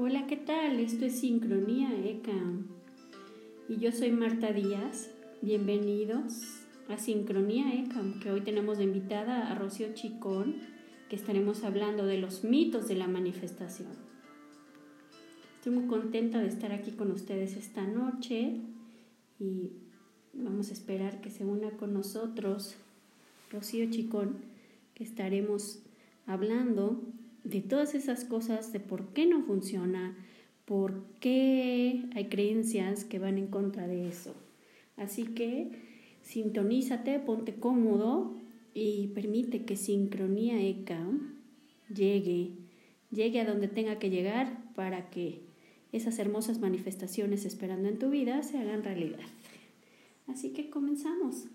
Hola, ¿qué tal? Esto es Sincronía ECA y yo soy Marta Díaz. Bienvenidos a Sincronía ECA, que hoy tenemos de invitada a Rocío Chicón, que estaremos hablando de los mitos de la manifestación. Estoy muy contenta de estar aquí con ustedes esta noche y vamos a esperar que se una con nosotros Rocío Chicón, que estaremos hablando de todas esas cosas, de por qué no funciona, por qué hay creencias que van en contra de eso. Así que sintonízate, ponte cómodo y permite que sincronía ECA llegue, llegue a donde tenga que llegar para que esas hermosas manifestaciones esperando en tu vida se hagan realidad. Así que comenzamos.